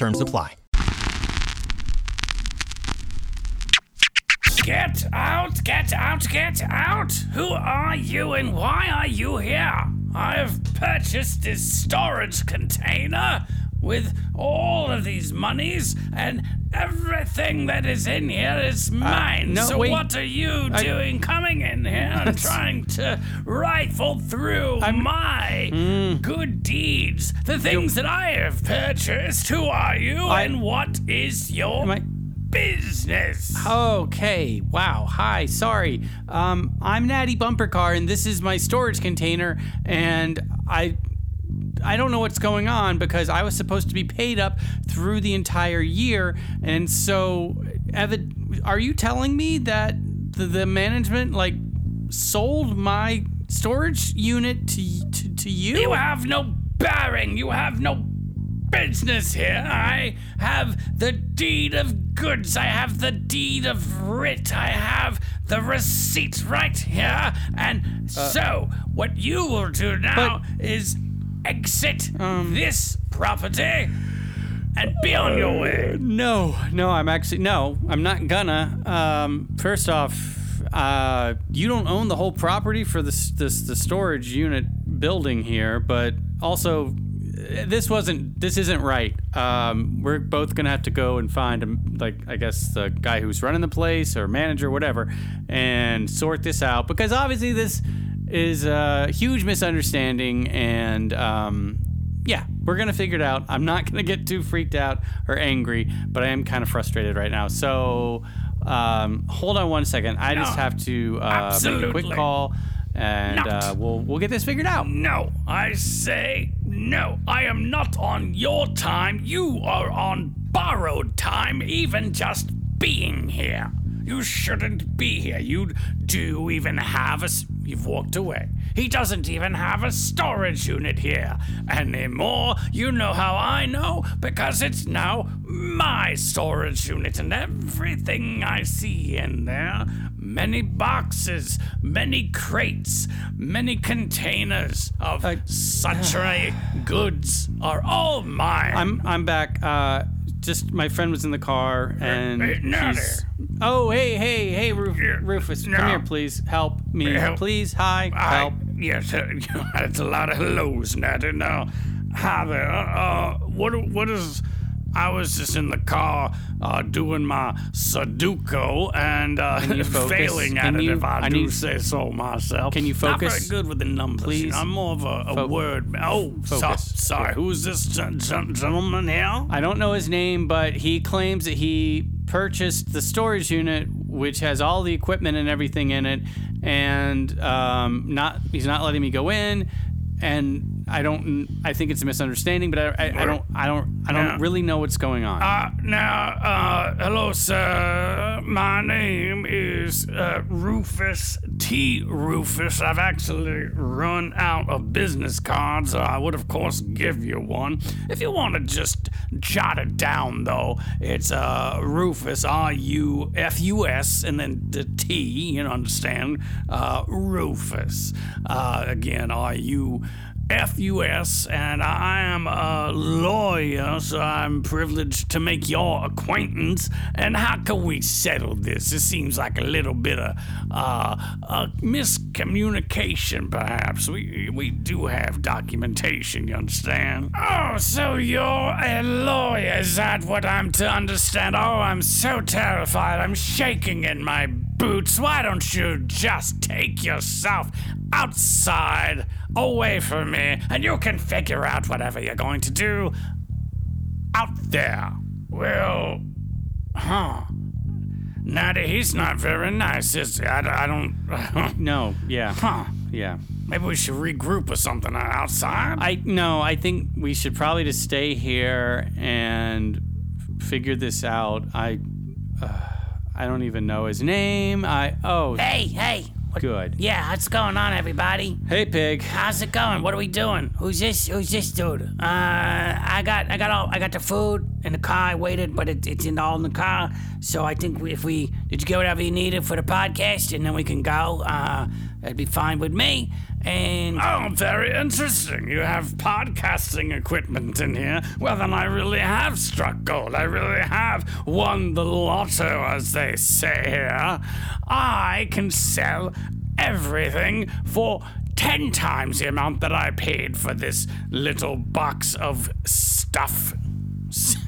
Terms apply. Get out, get out, get out! Who are you and why are you here? I have purchased this storage container with all of these monies and everything that is in here is mine. no, so wait. what are you I- doing coming in here and trying to rifle through my Mm. good deeds? The things that I have purchased. Who are you I- and what is your I- business? Okay. Wow. Hi. Sorry. Um, I'm Natty Bumper Car, and this is my storage container. And I, I don't know what's going on because I was supposed to be paid up through the entire year, and so, Evan, are you telling me that the, the management like sold my storage unit to to, to you? You have no bearing. You have no business here. I have the deed of goods. I have the deed of writ. I have the receipt right here. And uh, so, what you will do now is exit this property and be on your way. No, no, I'm actually no, I'm not gonna. Um, first off, uh, you don't own the whole property for this this the storage unit building here, but also this wasn't this isn't right. Um, we're both gonna have to go and find him, like I guess the guy who's running the place or manager, whatever, and sort this out because obviously this is a huge misunderstanding and um, yeah, we're gonna figure it out. I'm not gonna get too freaked out or angry, but I am kind of frustrated right now. So, um, hold on one second. I just have to uh, make a quick call, and uh, we'll we'll get this figured out. No, I say no. I am not on your time. You are on borrowed time, even just being here. You shouldn't be here. You do even have a. You've walked away. He doesn't even have a storage unit here anymore. You know how I know? Because it's now my storage unit and everything I see in there many boxes, many crates, many containers of Uh, such goods are all mine. I'm I'm back. Uh, just my friend was in the car, and hey, he's. Oh hey hey hey Ruf- Yeah, Rufus, no. come here please. Help me, Help. please. Hi, I- help. Yes, uh, that's a lot of hellos, Natty. Now, hi there. Uh, what what is? I was just in the car uh, doing my Sudoku and uh, failing at Can it, you- if I, I do need- say so myself. Can you Not focus? very good with the numbers. you Please? know, I'm more of a, a Fo- word. Oh, so, sorry. Who's this gen- gen- gentleman here? I don't know his name, but he claims that he purchased the storage unit, which has all the equipment and everything in it, and um, not he's not letting me go in. And I don't. I think it's a misunderstanding, but I, I, I don't. I don't. I don't Yeah. really know what's going on. Uh, now, uh, hello, sir. My name is uh, Rufus T. Rufus. I've actually run out of business cards. I would, of course, give you one. If you want to just jot it down, though, it's uh, Rufus, R U F U S, and then the T, you know, understand? Uh, Rufus. Uh, again, R U. FUS, and I am a lawyer, so I'm privileged to make your acquaintance. And how can we settle this? It seems like a little bit of uh, a miscommunication, perhaps. We we do have documentation, you understand? Oh, so you're a lawyer? Is that what I'm to understand? Oh, I'm so terrified. I'm shaking in my boots. Why don't you just take yourself outside, away from me, and you can figure out whatever you're going to do out there. Well, huh. Natty, he's not very nice, is he? I, I don't. no. Yeah. huh. Yeah. Maybe we should regroup or something outside. I no. I think we should probably just stay here and figure this out. I, uh, I don't even know his name. I oh, Hey, hey. What, good. Yeah, what's going on, everybody? Hey, pig. How's it going? What are we doing? Who's this? Who's this dude? Uh, I got, I got all, I got the food in the car. I waited, but it, it's in all in the car. So I think we, if we, did you get whatever you needed for the podcast, and then we can go. Uh, that'd be fine with me. And Oh, very interesting. You have podcasting equipment in here. Well, then I really have struck gold. I really have won the lotto, as they say here. I can sell everything for 10 times the amount that I paid for this little box of stuff. So,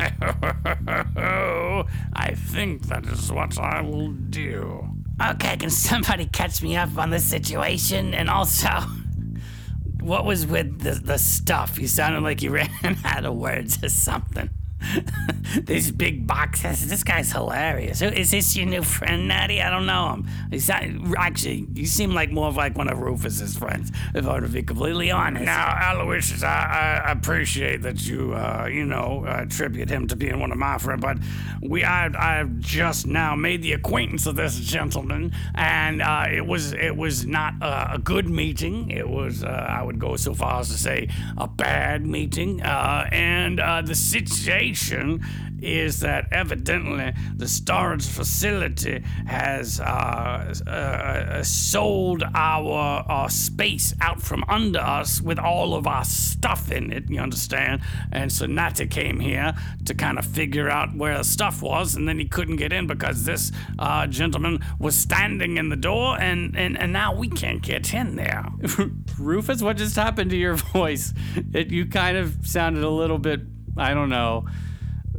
I think that is what I will do. Okay, can somebody catch me up on the situation? And also, what was with the the stuff? You sounded like you ran out of words or something. These big boxes. This guy's hilarious. Is this your new friend, Natty? I don't know him. He's not, actually, you seem like more of like one of Rufus's friends, if I were to be completely honest. Now, Aloysius, I, I appreciate that you, uh, you know, attribute him to being one of my friends, but we, I, I've just now made the acquaintance of this gentleman, and uh, it was, it was not uh, a good meeting. It was, uh, I would go so far as to say, a bad meeting, uh, and uh, the situation is that evidently the storage facility has uh, uh, uh, sold our, our space out from under us with all of our stuff in it, you understand? And so Natty came here to kind of figure out where the stuff was, and then he couldn't get in because this uh, gentleman was standing in the door, and, and, and now we can't get in there. Rufus, what just happened to your voice? It you kind of sounded a little bit, I don't know,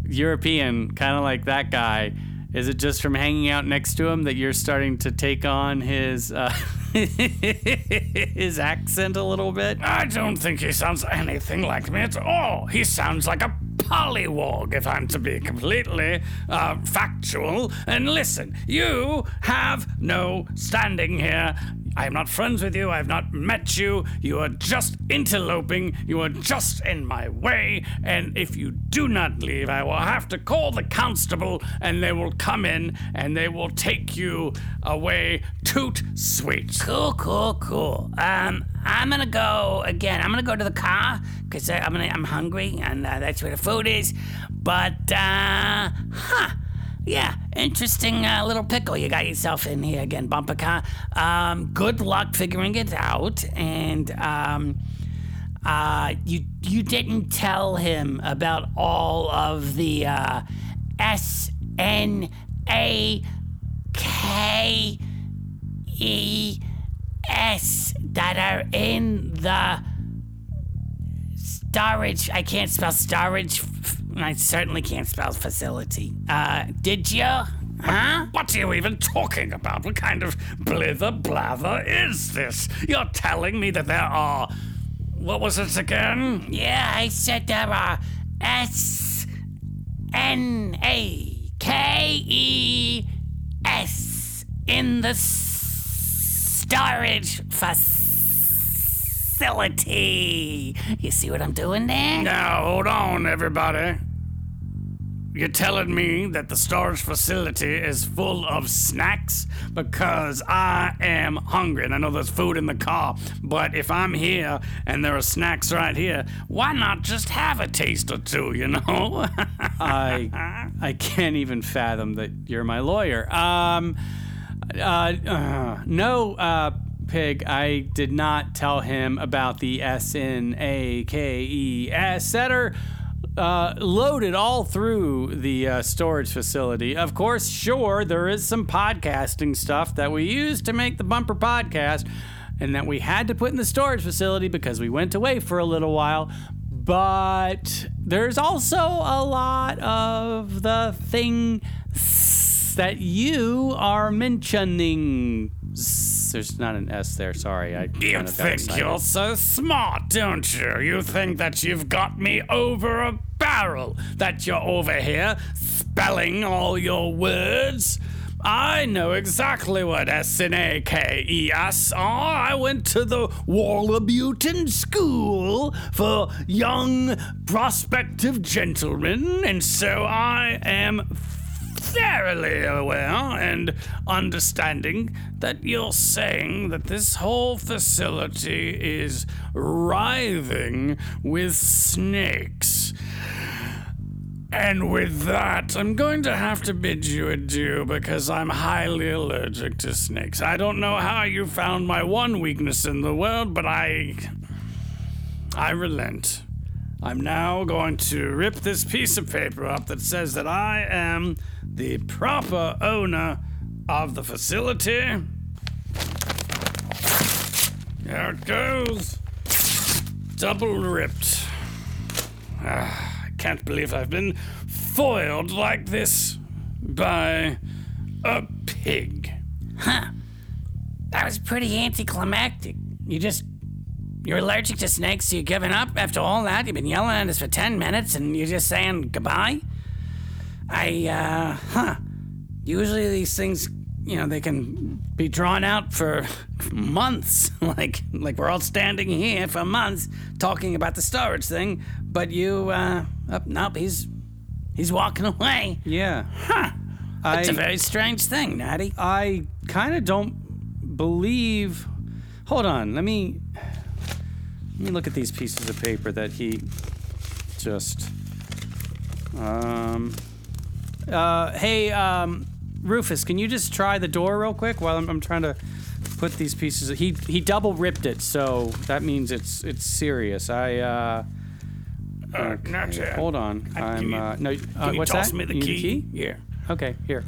European, kind of like that guy. Is it just from hanging out next to him that you're starting to take on his uh, his accent a little bit? I don't think he sounds anything like me at all. He sounds like a pollywog, if I'm to be completely uh, factual. And listen, you have no standing here. I am not friends with you. I have not met you. You are just interloping. You are just in my way. And if you do not leave, I will have to call the constable and they will come in and they will take you away toot sweet. Cool, cool, cool. Um, I'm gonna go again. I'm gonna go to the car because I'm gonna. I'm hungry, and uh, that's where the food is. But uh, huh. Yeah, interesting uh, little pickle you got yourself in here again, bumper car. Um, good luck figuring it out, and um, uh, you you didn't tell him about all of the uh, S N A K E S that are in the storage. I can't spell storage. f- I certainly can't spell facility. Uh, did you? Huh? What are you even talking about? What kind of blither blather is this? You're telling me that there are. What was it again? Yeah, I said there are S N A K E S in the storage facility. You see what I'm doing there? Now, hold on, everybody. You're telling me that the storage facility is full of snacks? Because I am hungry and I know there's food in the car. But if I'm here and there are snacks right here, why not just have a taste or two, you know? I I can't even fathom that you're my lawyer. Um, uh, uh, no, uh, pig. I did not tell him about the S N A K E S are uh, loaded all through the uh, storage facility. Of course, sure, there is some podcasting stuff that we used to make the bumper podcast. And that we had to put in the storage facility because we went away for a little while but there's also a lot of the thing that you are mentioning. There's not an S there. Sorry, I You kind of think you're so smart, don't you? You think that you've got me over a barrel, that you're over here spelling all your words? I know exactly what S N A K E S are. I went to the Wallabuton School for Young Prospective Gentlemen, and so I am thoroughly aware and understanding that you're saying that this whole facility is writhing with snakes. And with that, I'm going to have to bid you adieu because I'm highly allergic to snakes. I don't know how you found my one weakness in the world, but I. I relent. I'm now going to rip this piece of paper up that says that I am the proper owner of the facility. There it goes. Double ripped. Ah, I can't believe I've been foiled like this by a pig. Huh. That was pretty anticlimactic. You just. You're allergic to snakes, so you're giving up after all that? You've been yelling at us for 10 minutes and you're just saying goodbye? I, uh, huh. Usually these things, you know, they can be drawn out for months. like, like we're all standing here for months talking about the storage thing, but you, uh, oh, nope, he's, he's walking away. Yeah. Huh. It's a very strange thing, Natty. I kind of don't believe. Hold on. Let me. Let me look at these pieces of paper that he just. Um. Uh. Hey. Um. Rufus, can you just try the door real quick while I'm, I'm trying to put these pieces. He he double ripped it, so that means it's it's serious. I. uh... Uh, not yet. Hold on. Give I'm uh, no. Uh, what's toss that? me the You need key? Yeah. Okay, here.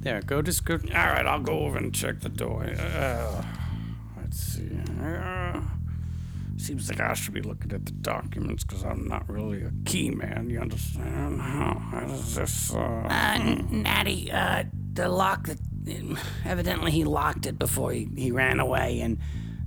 There, go just go. All right, I'll go over and check the door. Uh, let's see. Uh, seems like I should be looking at the documents because I'm not really a key man. You understand? How, how does this? Uh, Uh, Natty, uh, the lock that. Evidently, he locked it before he, he ran away, and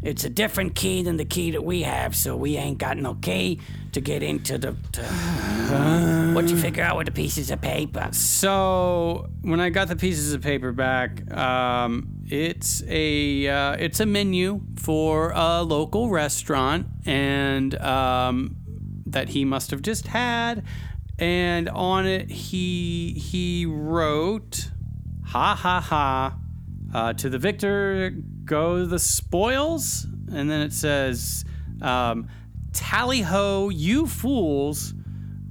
it's a different key than the key that we have, so we ain't got no key to get into the. To, what you figure out with the pieces of paper? So when I got the pieces of paper back, um, it's a uh, it's a menu for a local restaurant, and um, that he must have just had, and on it he he wrote, "Ha ha ha." Uh, to the victor go the spoils, and then it says, um, "Tally ho, you fools!"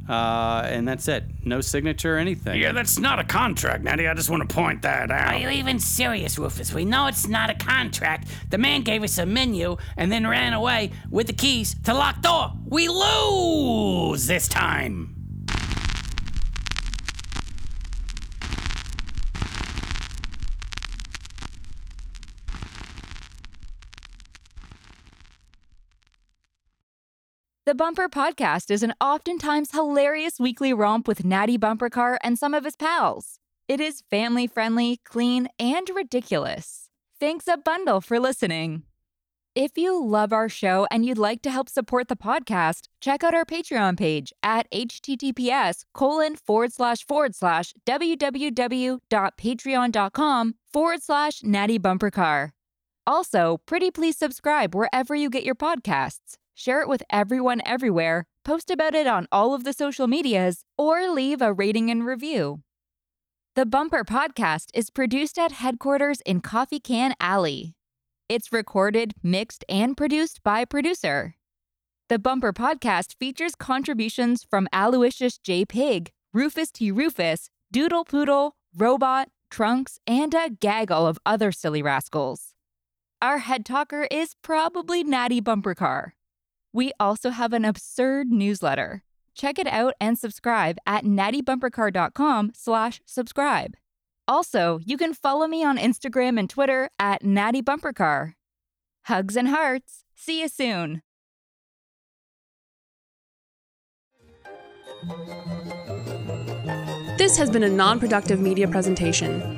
Uh, and that's it. No signature or anything. yeah, that's not a contract, Natty. I just want to point that out. Are you even serious, Rufus? We know it's not a contract. The man gave us a menu and then ran away with the keys to the locked door. We lose this time. The Bumper Podcast is an oftentimes hilarious weekly romp with Natty Bumper Car and some of his pals. It is family friendly, clean, and ridiculous. Thanks a bundle for listening. If you love our show and you'd like to help support the podcast, check out our Patreon page at https colon forward slash forward slash www.patreon.com forward slash natty bumper car. Also, pretty please subscribe wherever you get your podcasts. Share it with everyone everywhere, post about it on all of the social medias, or leave a rating and review. The Bumper Podcast is produced at headquarters in Coffee Can Alley. It's recorded, mixed, and produced by producer. The Bumper Podcast features contributions from Aloysius J. Pig, Rufus T. Rufus, Doodle Poodle, Robot, Trunks, and a gaggle of other silly rascals. Our head talker is probably Natty Bumper Car. We also have an absurd newsletter. Check it out and subscribe at nattybumpercar.com slash subscribe. Also, you can follow me on Instagram and Twitter at nattybumpercar. Hugs and hearts. See you soon. This has been a non productive media presentation.